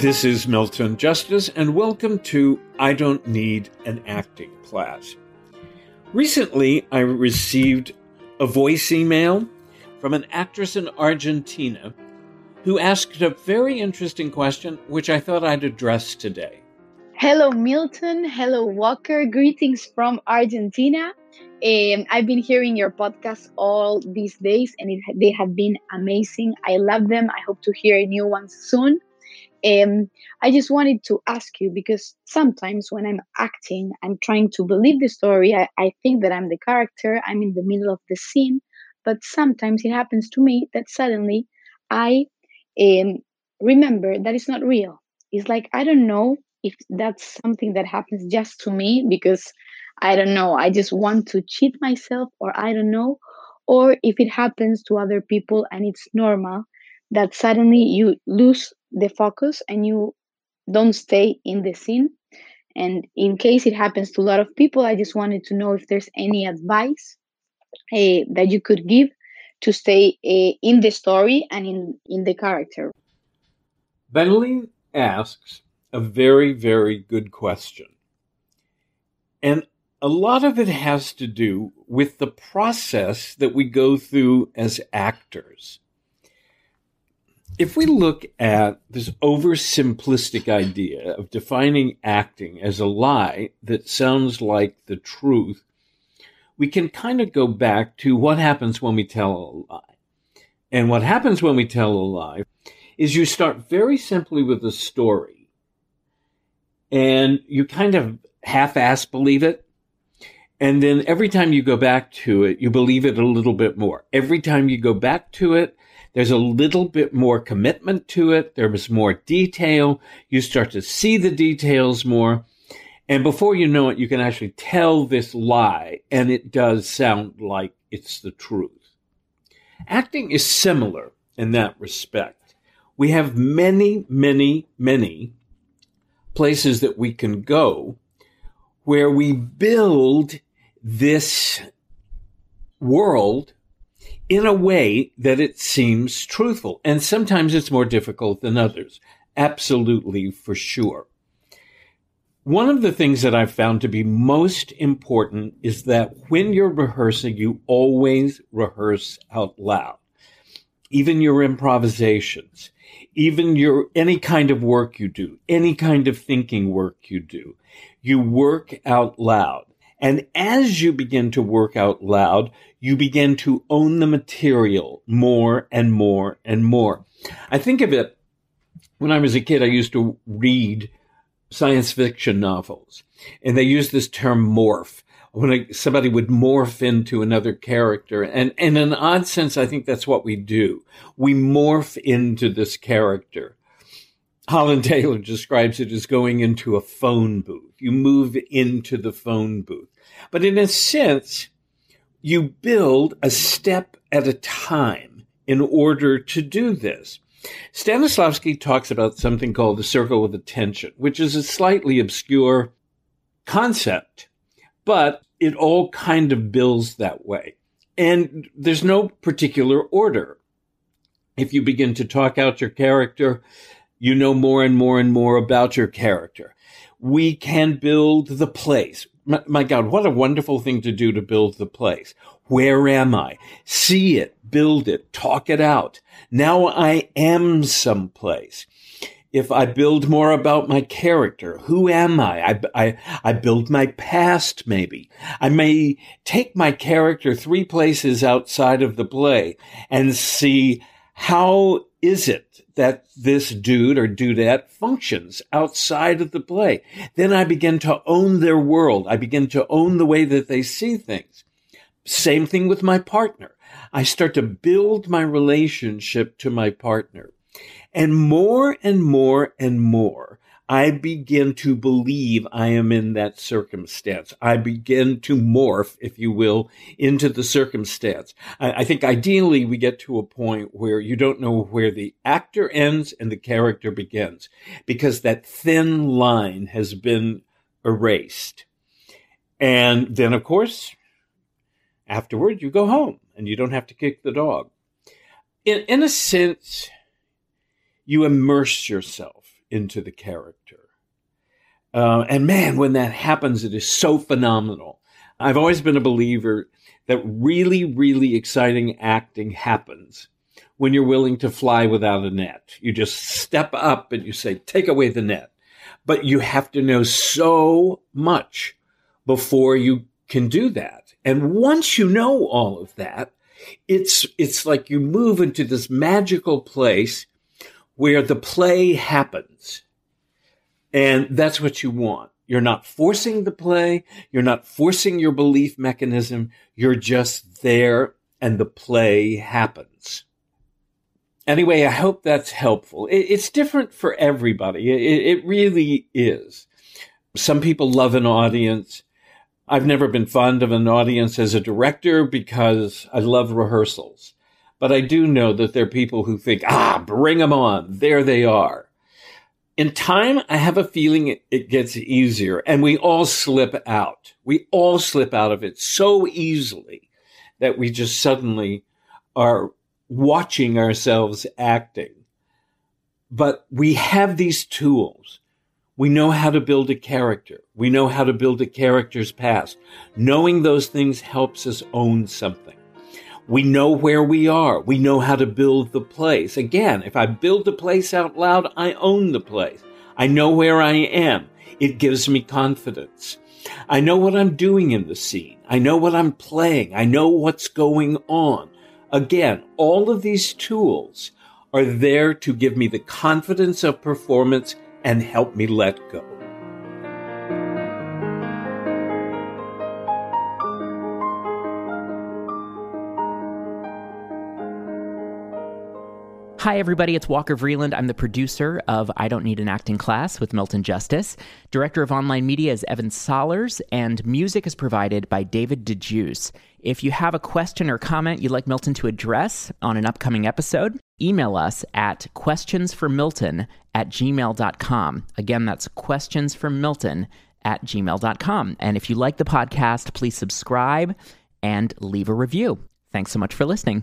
This is Milton Justice, and welcome to I Don't Need an Acting Class. Recently, I received a voice email from an actress in Argentina who asked a very interesting question, which I thought I'd address today. Hello, Milton. Hello, Walker. Greetings from Argentina. Um, I've been hearing your podcast all these days, and it, they have been amazing. I love them. I hope to hear a new ones soon. Um, I just wanted to ask you because sometimes when I'm acting, I'm trying to believe the story. I, I think that I'm the character, I'm in the middle of the scene, but sometimes it happens to me that suddenly I um, remember that it's not real. It's like I don't know if that's something that happens just to me because I don't know, I just want to cheat myself, or I don't know, or if it happens to other people and it's normal that suddenly you lose the focus and you don't stay in the scene. And in case it happens to a lot of people, I just wanted to know if there's any advice uh, that you could give to stay uh, in the story and in, in the character. Beneline asks a very, very good question. And a lot of it has to do with the process that we go through as actors. If we look at this oversimplistic idea of defining acting as a lie that sounds like the truth, we can kind of go back to what happens when we tell a lie. And what happens when we tell a lie is you start very simply with a story and you kind of half ass believe it and then every time you go back to it, you believe it a little bit more. Every time you go back to it, there's a little bit more commitment to it. There's more detail. You start to see the details more. And before you know it, you can actually tell this lie, and it does sound like it's the truth. Acting is similar in that respect. We have many, many, many places that we can go where we build this world in a way that it seems truthful. And sometimes it's more difficult than others. Absolutely, for sure. One of the things that I've found to be most important is that when you're rehearsing, you always rehearse out loud. Even your improvisations, even your, any kind of work you do, any kind of thinking work you do, you work out loud. And as you begin to work out loud, you begin to own the material more and more and more. I think of it when I was a kid, I used to read science fiction novels, and they used this term morph. When somebody would morph into another character. And in an odd sense, I think that's what we do. We morph into this character. Holland Taylor describes it as going into a phone booth. You move into the phone booth. But in a sense, you build a step at a time in order to do this. Stanislavski talks about something called the circle of attention, which is a slightly obscure concept, but it all kind of builds that way. And there's no particular order. If you begin to talk out your character, you know more and more and more about your character. We can build the place my, my God, what a wonderful thing to do to build the place. Where am I? See it, build it, talk it out. Now I am someplace. If I build more about my character, who am I? I, I, I build my past, maybe. I may take my character three places outside of the play and see how is it that this dude or dudette functions outside of the play? Then I begin to own their world. I begin to own the way that they see things. Same thing with my partner. I start to build my relationship to my partner. And more and more and more, I begin to believe I am in that circumstance. I begin to morph, if you will, into the circumstance. I, I, think ideally we get to a point where you don't know where the actor ends and the character begins because that thin line has been erased. And then, of course, afterward, you go home and you don't have to kick the dog. In, in a sense, you immerse yourself into the character. Uh, and man, when that happens, it is so phenomenal. I've always been a believer that really, really exciting acting happens when you're willing to fly without a net. You just step up and you say, take away the net. But you have to know so much before you can do that. And once you know all of that, it's, it's like you move into this magical place where the play happens. And that's what you want. You're not forcing the play. You're not forcing your belief mechanism. You're just there and the play happens. Anyway, I hope that's helpful. It's different for everybody. It really is. Some people love an audience. I've never been fond of an audience as a director because I love rehearsals. But I do know that there are people who think, ah, bring them on. There they are. In time, I have a feeling it, gets easier and we all slip out. We all slip out of it so easily that we just suddenly are watching ourselves acting. But we have these tools. We know how to build a character. We know how to build a character's past. Knowing those things helps us own something. We know where we are. We know how to build the place. Again, if I build the place out loud, I own the place. I know where I am. It gives me confidence. I know what I'm doing in the scene. I know what I'm playing. I know what's going on. Again, all of these tools are there to give me the confidence of performance and help me let go. Hi, everybody. It's Walker Vreeland. I'm the producer of I Don't Need an Acting Class with Milton Justice. Director of online media is Evan Solers, and music is provided by David DeJuice. If you have a question or comment you'd like Milton to address on an upcoming episode, email us at questionsformilton at gmail.com. Again, that's questionsformilton at gmail.com. And if you like the podcast, please subscribe and leave a review. Thanks so much for listening.